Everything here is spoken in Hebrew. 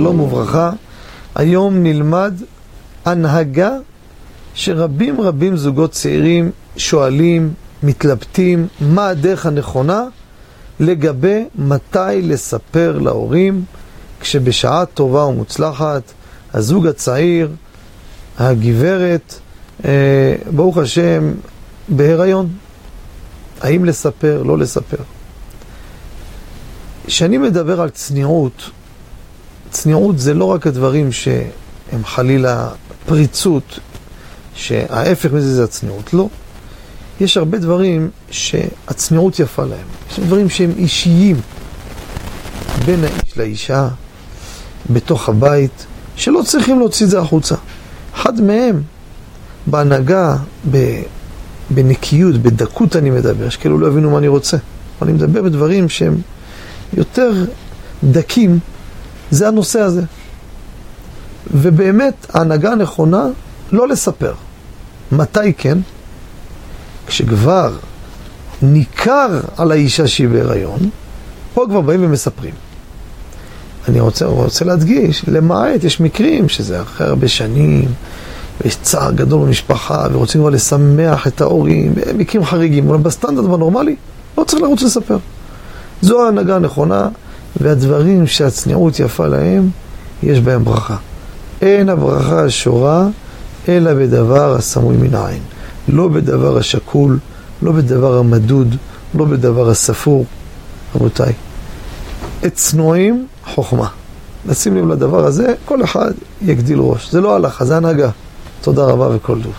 וברכה. היום נלמד הנהגה שרבים רבים זוגות צעירים שואלים, מתלבטים, מה הדרך הנכונה לגבי מתי לספר להורים כשבשעה טובה ומוצלחת הזוג הצעיר, הגברת, אה, ברוך השם, בהיריון. האם לספר, לא לספר. כשאני מדבר על צניעות, צניעות זה לא רק הדברים שהם חלילה פריצות, שההפך מזה זה הצניעות, לא. יש הרבה דברים שהצניעות יפה להם. יש דברים שהם אישיים בין האיש לאישה, בתוך הבית, שלא צריכים להוציא את זה החוצה. אחד מהם, בהנהגה, בנקיות, בדקות אני מדבר, שכאילו לא הבינו מה אני רוצה. אני מדבר בדברים שהם יותר דקים, זה הנושא הזה. ובאמת, ההנהגה הנכונה, לא לספר. מתי כן? כשכבר ניכר על האישה שהיא בהיריון, פה כבר באים ומספרים. אני רוצה, רוצה להדגיש, למעט, יש מקרים שזה אחרי הרבה שנים, ויש צער גדול במשפחה, ורוצים כבר לשמח את ההורים, מקרים חריגים, אבל בסטנדרט בנורמלי, לא צריך לרוץ לספר. זו ההנהגה הנכונה, והדברים שהצניעות יפה להם, יש בהם ברכה. אין הברכה השורה, אלא בדבר הסמוי מן העין. לא בדבר השקול, לא בדבר המדוד, לא בדבר הספור. רבותיי, את צנועים חוכמה. נשים לב לדבר הזה, כל אחד יגדיל ראש. זה לא הלכה, זה הנהגה. תודה רבה וכל טוב.